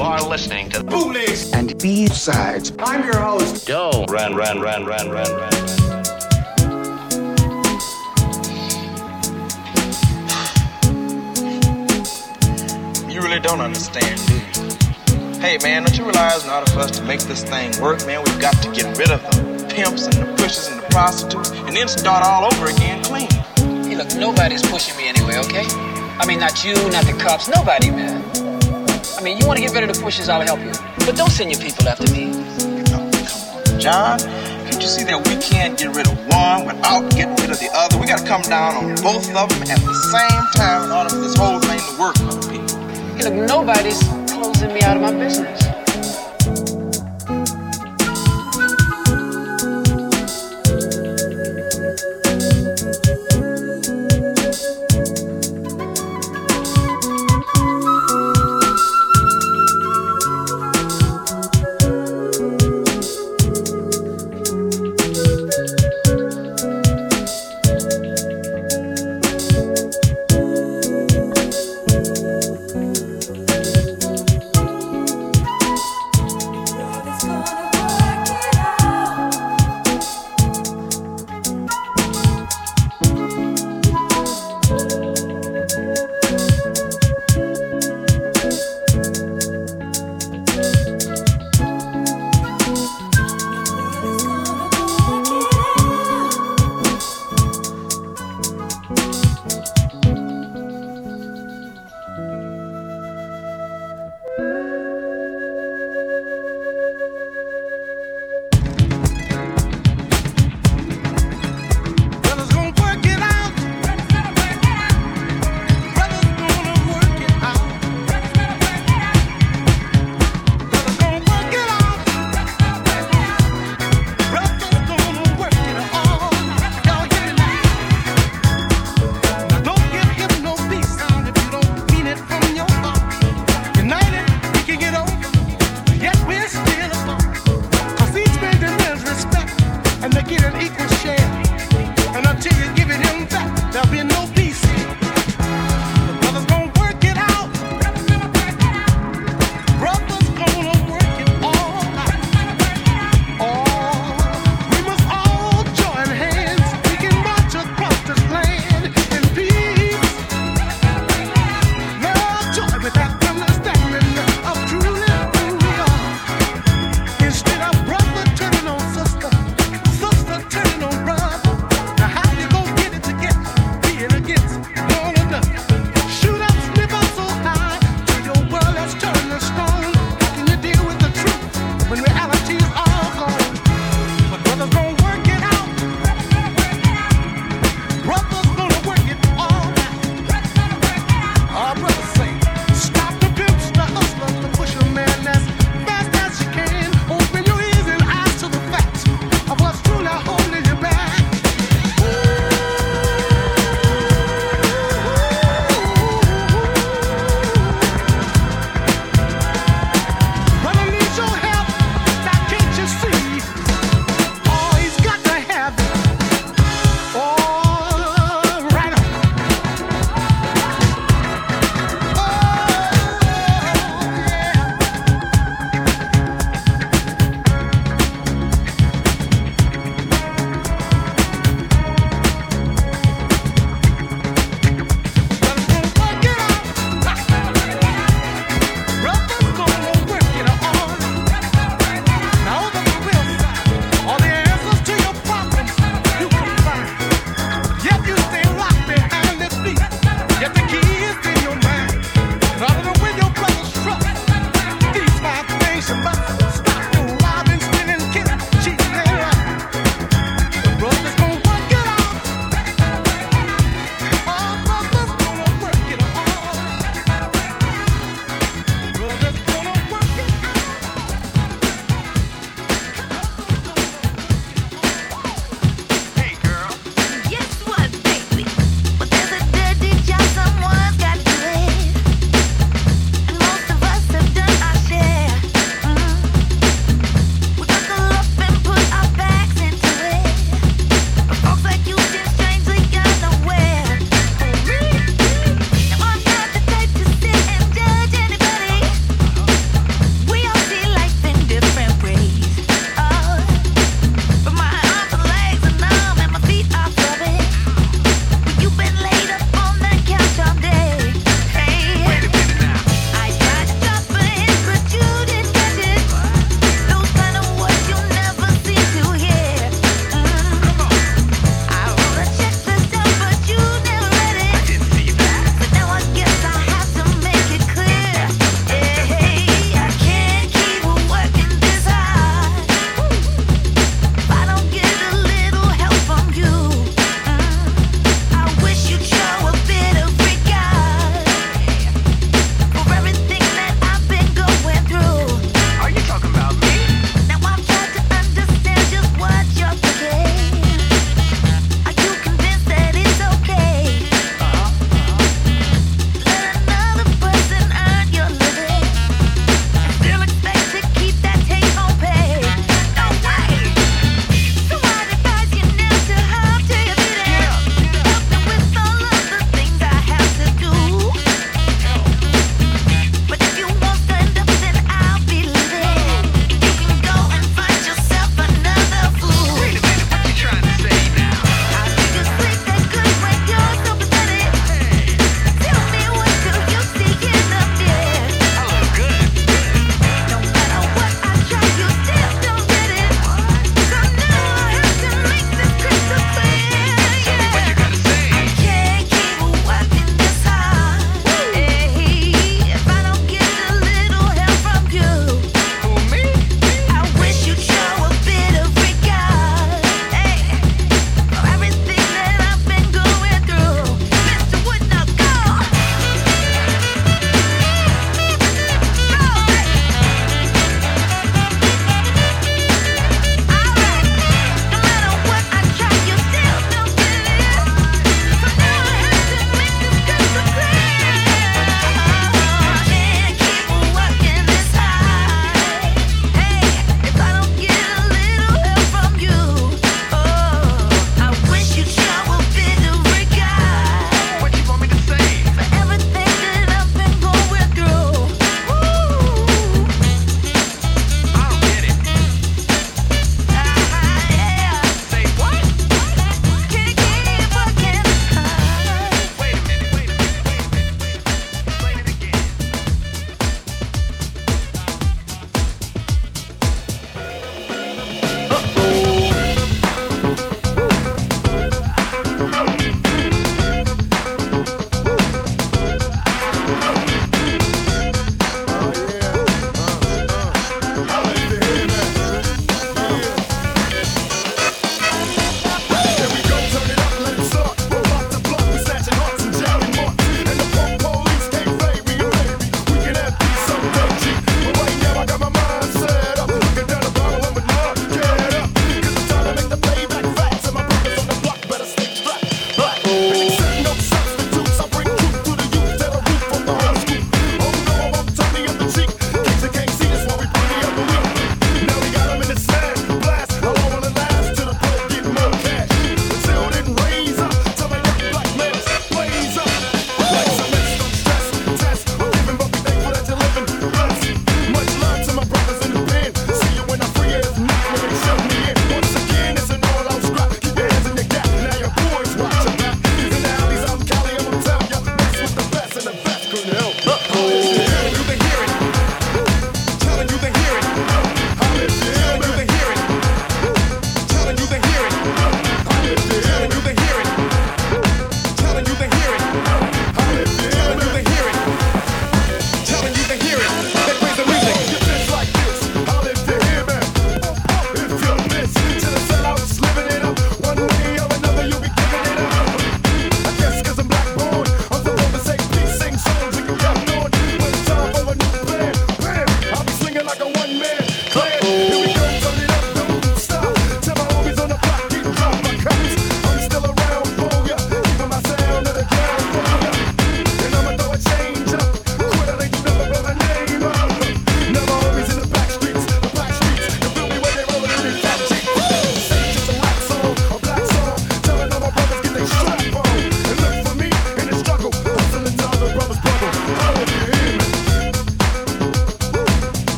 are listening to Bootlegs and B-sides. I'm your host. Doe. Ran, ran, ran, ran, ran, ran. You really don't understand, do you? Hey man, don't you realize in order for us to make this thing work, man, we've got to get rid of the pimps and the pushers and the prostitutes and then start all over again clean. Hey, look, nobody's pushing me anyway, okay? I mean, not you, not the cops, nobody, man. I mean, you want to get rid of the pushers, I'll help you. But don't send your people after me. Oh, come on, John. Can't you see that we can't get rid of one without getting rid of the other? We gotta come down on both of them at the same time in order for this whole thing to work for the people. Hey, look, nobody's closing me out of my business.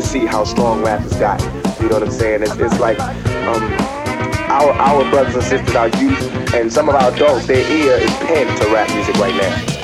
To see how strong rap has got. You know what I'm saying? It's, it's like um, our our brothers and sisters, our youth, and some of our adults, their ear is pinned to rap music right now.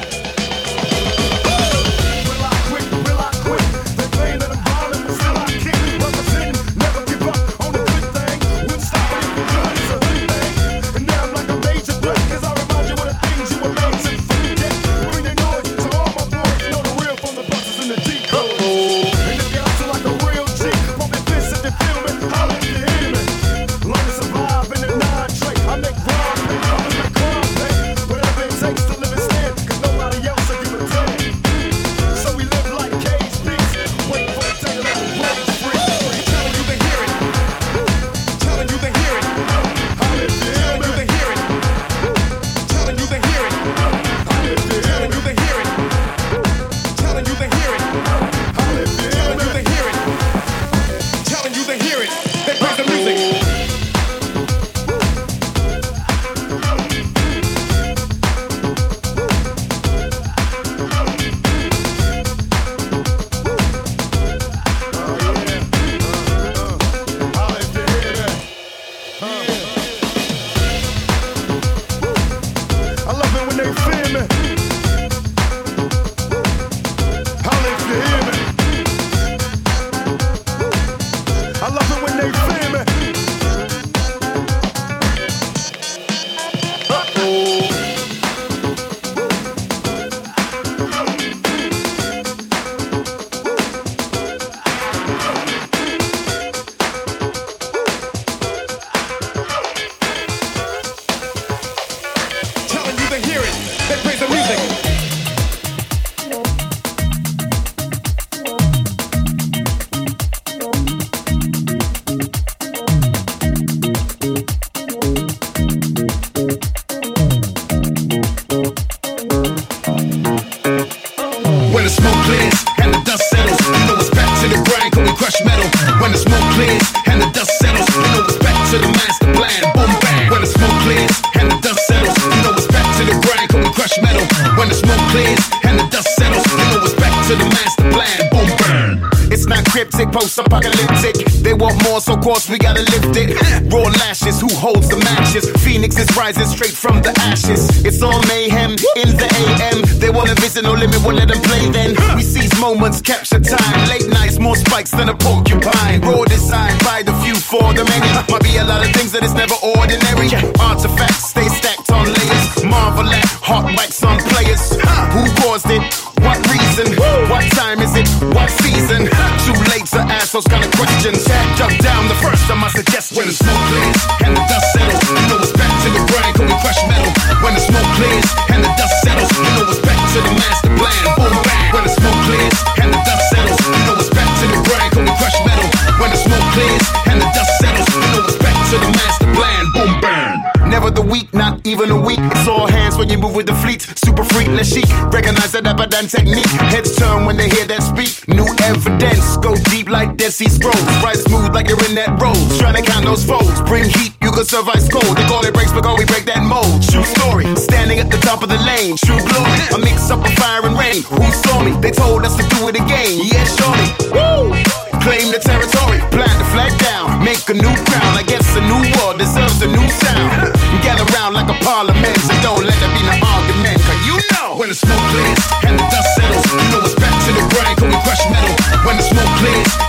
Course we gotta lift it. Raw lashes, who holds the matches? Phoenix is rising straight from the ashes. It's all mayhem in the AM. They wanna visit, no limit, we'll let them play then. We seize moments, capture time. Late nights, more spikes than a porcupine. Raw design by the few for the many. Might be a lot of things that is never ordinary. First my suggestions. When the smoke clears and the dust settles, you know it's back to the grind, we crush metal. When the smoke clears and the dust settles, you know it's back to the master plan. Boom bang. When the smoke clears and the dust settles, you know it's back to the grind, we crush metal. When the smoke clears and the dust settles, you know it's back to the master plan. Boom bang. Never the weak, not even a week. It's all hands when you move with the fleet. Super freak, let's chic. Recognize that than technique. Heads turn when they hear that speak. New evidence, go deep like Dead Sea Scrolls. Right smooth like you're in that road. Trying to count those foes. Bring heat, you can survive cold. They call it breaks because we break that mold. True story, standing at the top of the lane. True glory, I mix up a fire and rain. Who saw me? They told us to do it again. Yeah, surely. Woo! Claim the territory, plant the flag down, make a new crown. I guess a new war deserves a new sound. Gather round like a parliament, so don't let there be no argument. Cause you know when the smoke clears and the dust settles, you know it's back to the grind, cause we crush metal. When the smoke clears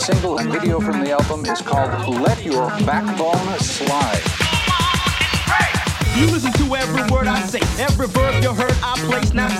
single and video from the album is called Let Your Backbone Slide. You listen to every word I say, every verb you heard I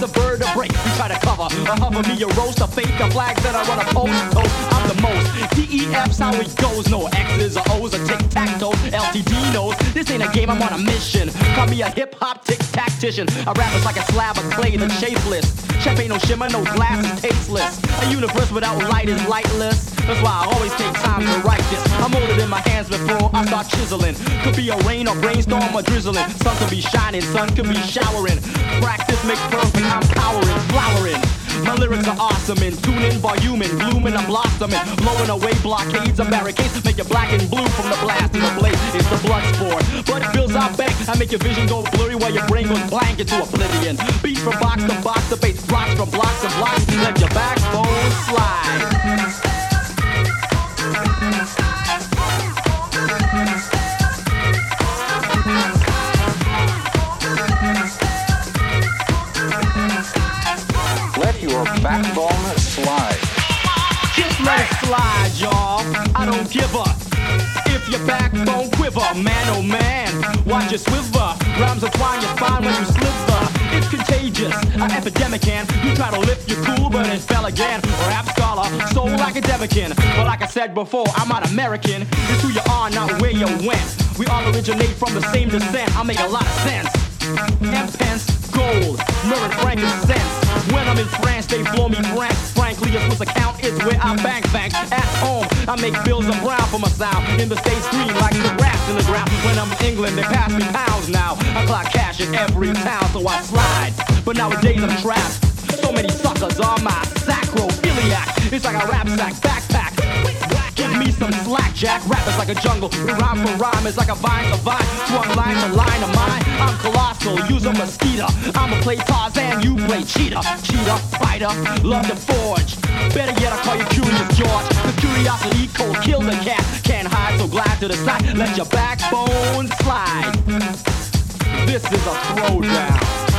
a bird a break. You try to cover, a hover me, a roast, a fake, a flag that I run a post. Toast, I'm the most. DEF's how it goes. No X's or O's, a tic tac toe. LTD knows this ain't a game. I'm on a mission. Call me a hip hop tic tactician. A rapper's like a slab of clay that's shapeless. Chef ain't no shimmer, no glass is tasteless. A universe without light is lightless. That's why I always take time to write this. I'm older in my hands before I start chiseling. Could be a rain or brainstorm or drizzling. Sun could be shining, sun could be showering. Practice makes perfect. I'm powering, flowering. My lyrics are awesome and tune tuning, voluming, blooming, I'm blossoming, blowing away blockades and barricades, make you black and blue from the blast and the blaze. It's the blood sport, but it fills our bank. I make your vision go blurry while your brain goes blank into oblivion. Beat from box to box, the bass blocks from blocks to blocks, let your backbone slide. Epidemic can. You try to lift your cool, but it fell again. Rap scholar, soul academician. But like I said before, I'm not American. It's who you are, not where you went. We all originate from the same descent. I make a lot of sense. And pence, gold, myrrh and frankincense. When I'm in France, they blow me frank. Frankly, a Swiss account is where I bank bank. At home, I make bills of brown for my sound. In the States, green like the grass in the ground. When I'm in England, they pass me pounds now. I clock cash in every town, so I slide. But nowadays, I'm trapped. So many suckers on my sacroiliac. It's like a rap sack backpack. Give me some slack, Jack. Rap is like a jungle. Rhyme for rhyme is like a vine to vine. Swung line to line of mine. I'm colossal. Use a mosquito. I'ma play Tarzan. You play cheetah. Cheetah, fighter, love to forge. Better yet, I call you Curious George. The curiosity cold kill the cat. Can't hide, so glide to the side. Let your backbone slide. This is a throwdown.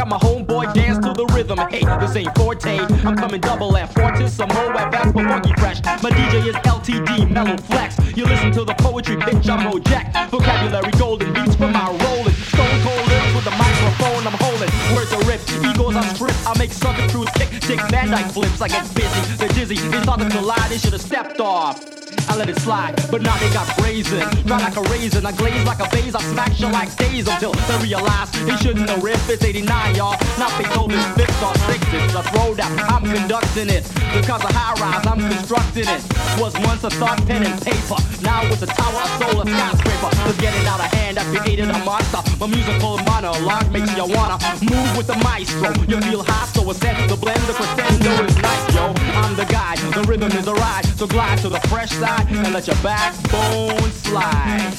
Out my homeboy dance to the rhythm. Hey, this ain't forte. I'm coming double F, fortissimo at fast but funky fresh. My DJ is LTD, mellow flex. You listen to the poetry, bitch, I'm Jack. Vocabulary golden beats from my rolling. Stone cold lyrics with the microphone I'm holding. Words are ripped, egos are stripped. I make sucker truth kick, dick Van Dyke flips. I get busy, they're dizzy. They thought to collide, they should have stepped off. I let it slide, but now they got brazen. Dry like a raisin, I glaze like a vase, I smash you like days until they realize they shouldn't know riff. It's 89, y'all. Not Beethoven's fifth or sixth, it's a throwdown. I'm conducting it. Because of high rise, I'm constructing it. Was once a thought, pen and paper. Now it's a tower, soul, a skyscraper. Let's get it out of hand, I created a monster. My musical monologue makes you wanna move with the maestro. You feel high, so it's set the blend, the crescendo is nice, yo. I'm the guy, the rhythm is a ride. So glide to the fresh side and let your backbone slide.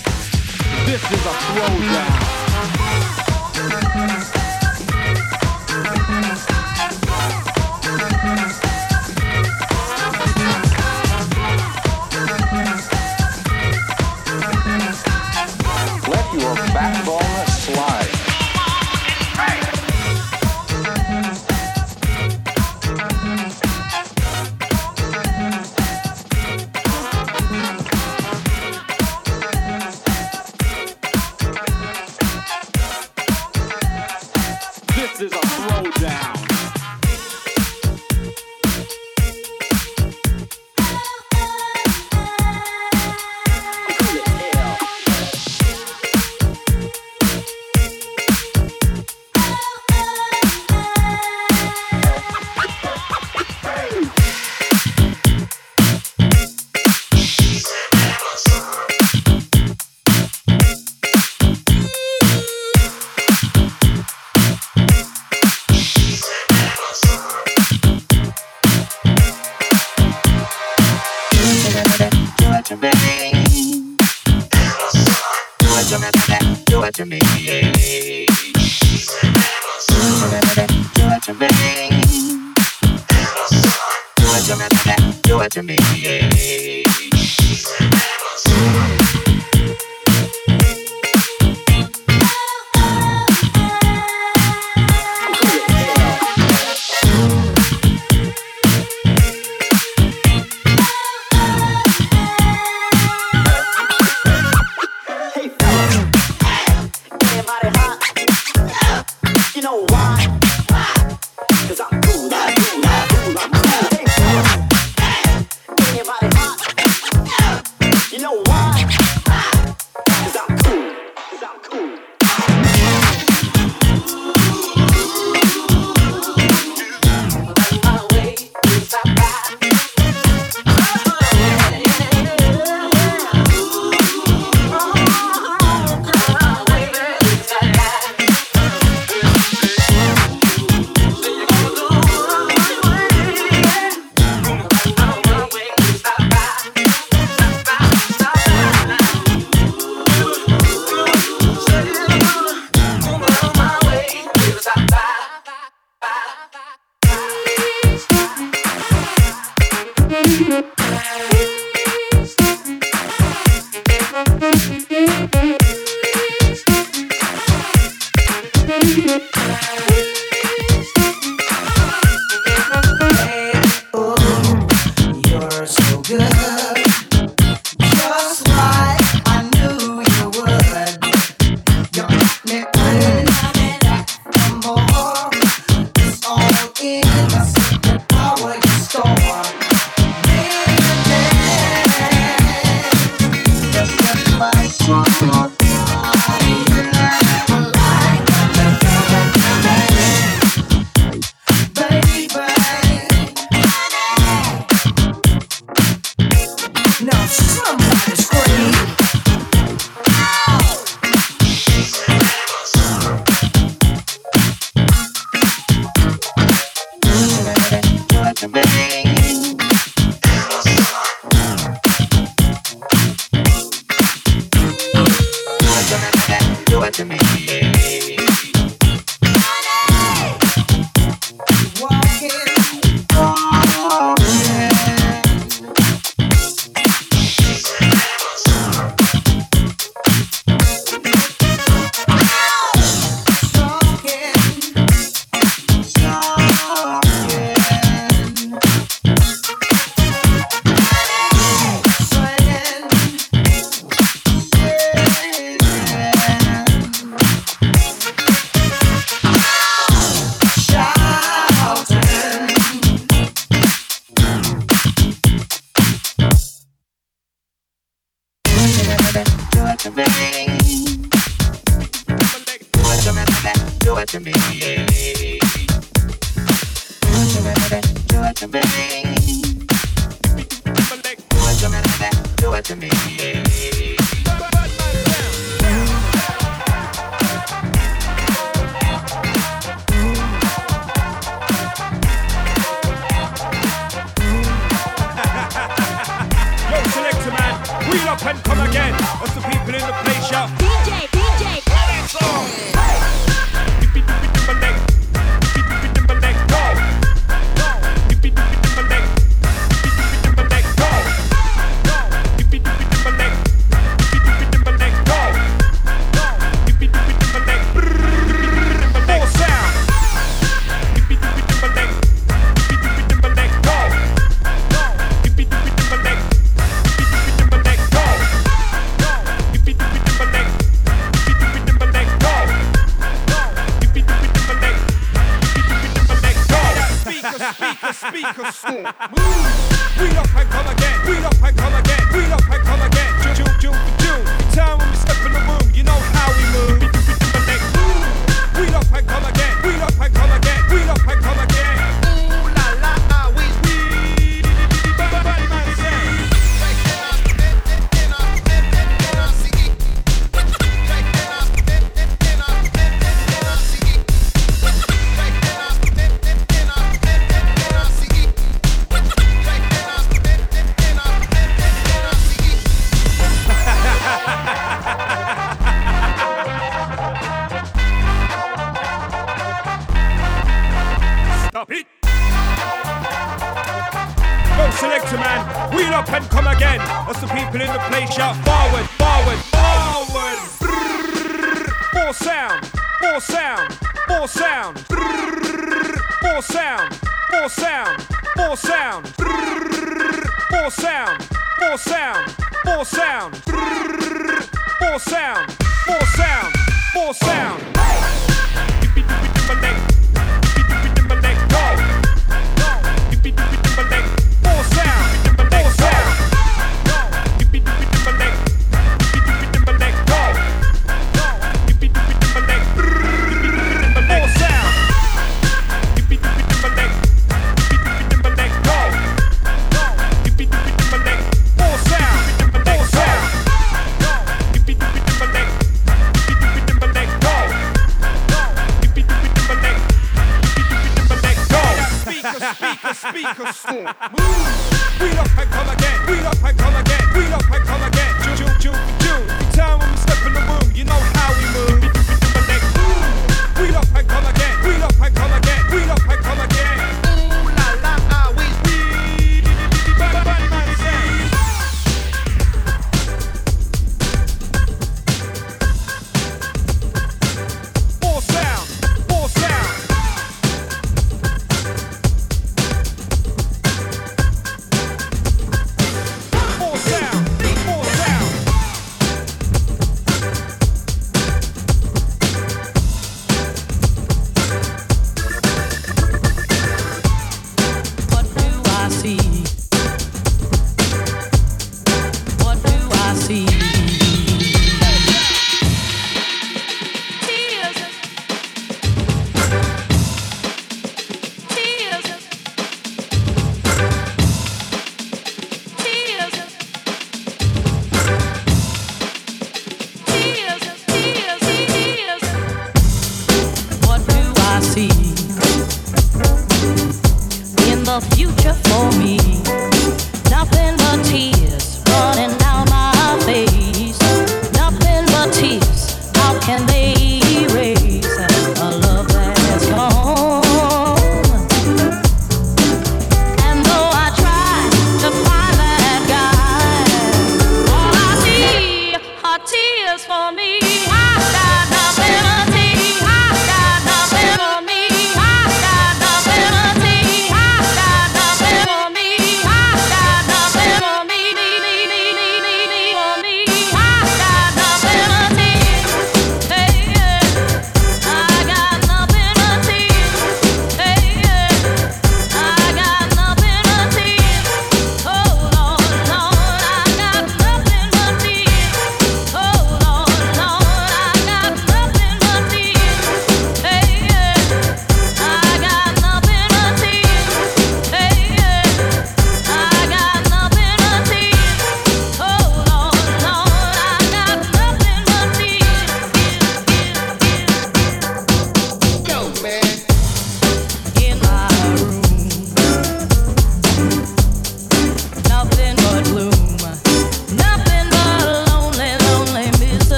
This is a throwdown.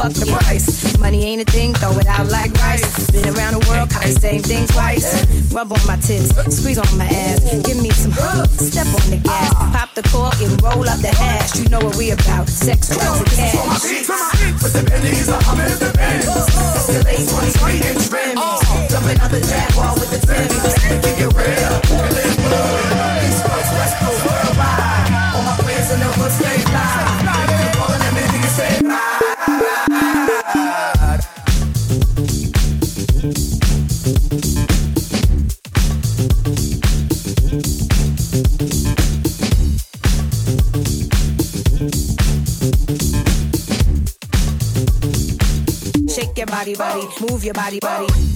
fuck the price. Money ain't a thing, throw it out like rice. Been around the world, caught the same thing twice. Rub on my tits, squeeze on my ass. Give me some hugs. step on the gas. Pop the cork and roll up the hash. You know what we about, sex, drugs, and cash. Put the Bentleys are humming the Benz. That's the late 23 inch rim. Jumping out the Jaguar with the Timbs. Keep it real, Brooklyn boys. body, body. Move your body, body.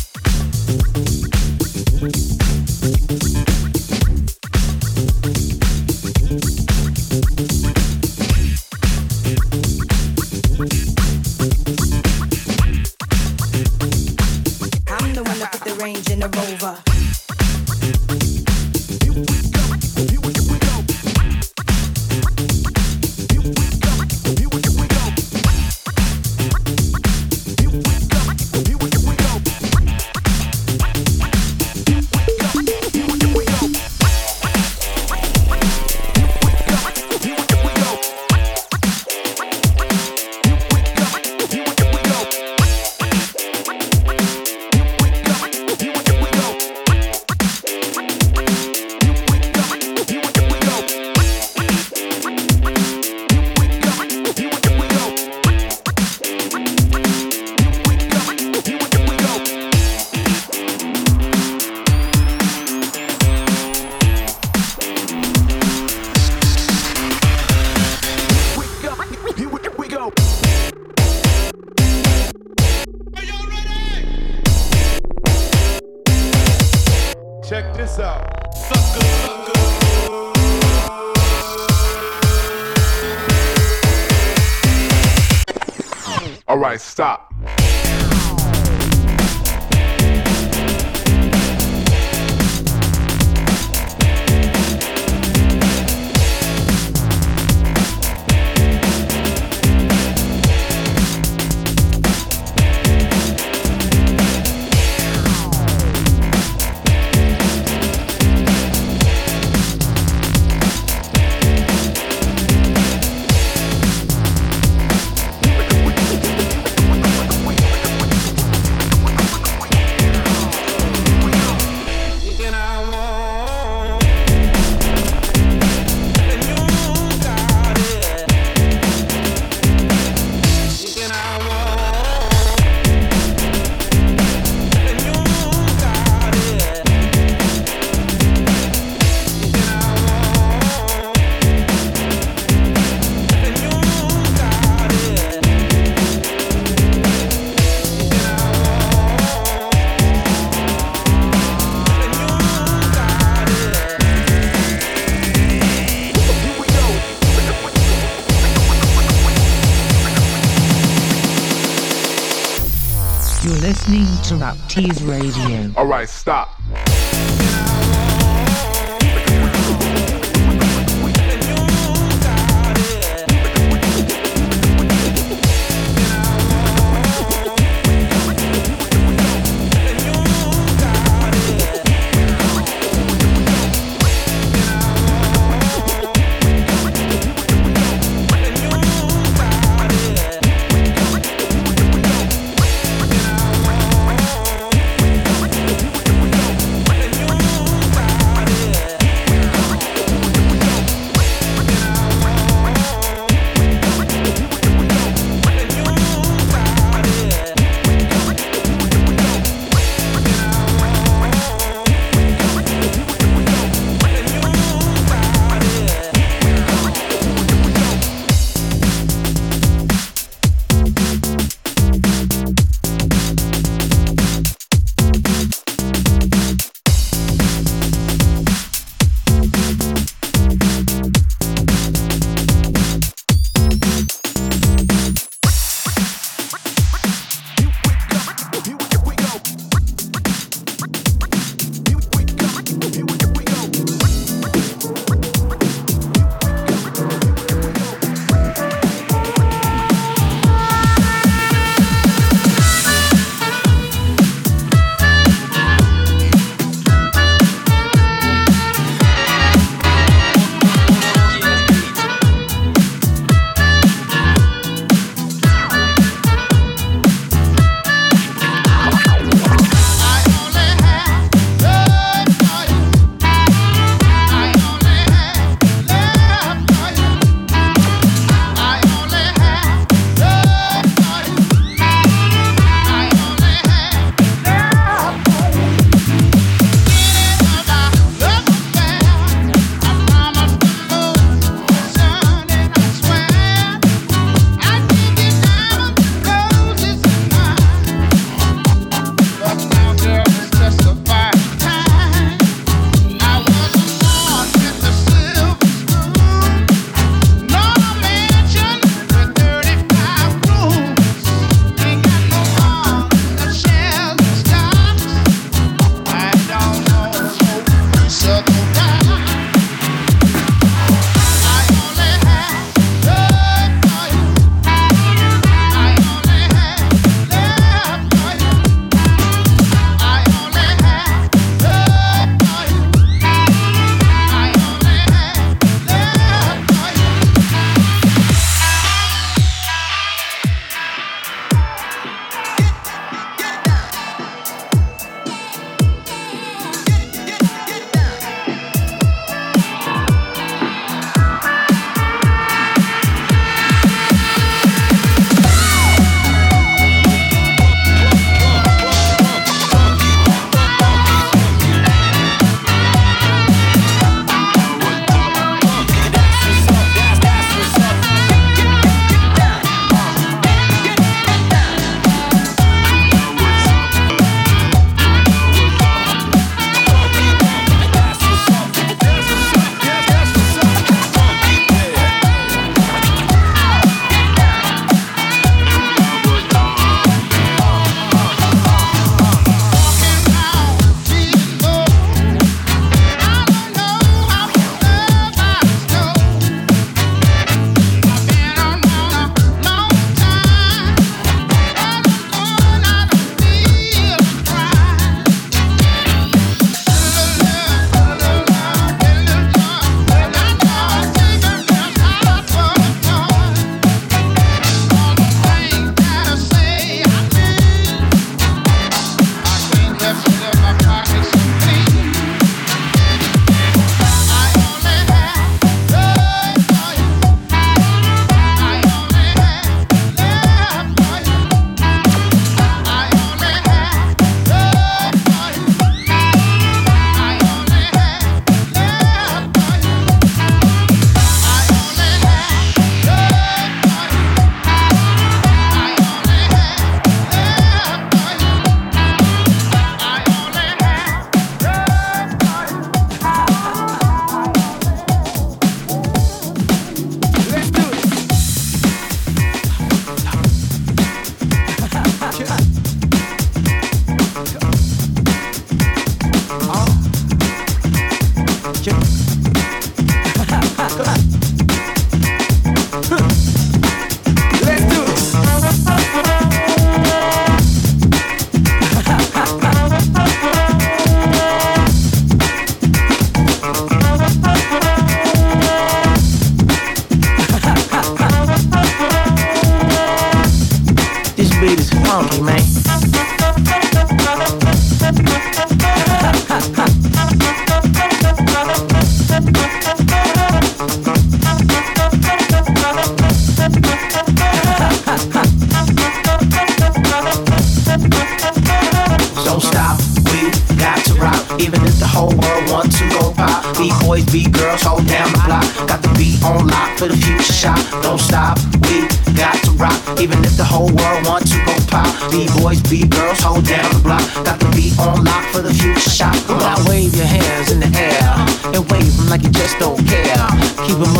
Interrupt Tease Radio. Alright, stop.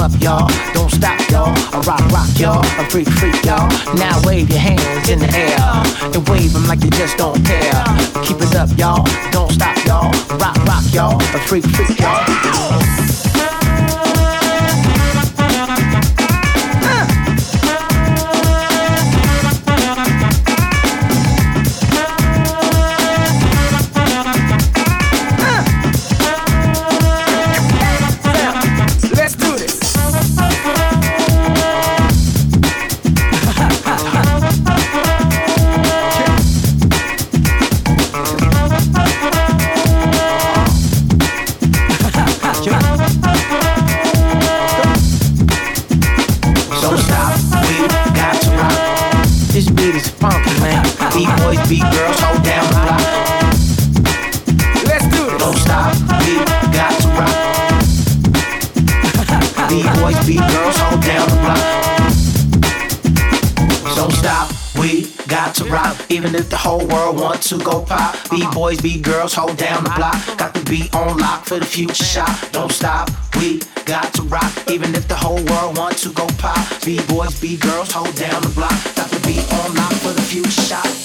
Up, y'all. Don't stop, y'all. A rock, rock, y'all. A freak, freak, y'all. Now wave your hands in the air and wave them like you just don't care. Keep it up, y'all. Don't stop, y'all. Rock, rock, y'all. A freak, freak, y'all. Man. B-boys, B-girls, hold down the block. Let's do this. Don't stop, we got to rock. B-boys, B-girls, hold down the block. Don't stop, we got to rock. Even if the whole world wants to go pop. B-boys, B-girls, hold down the block. Got the beat on lock for the future shot. Don't stop, we got to rock. Even if the whole world wants to go pop. B-boys, B-girls, hold down the block. Got the beat on lock for the future shot.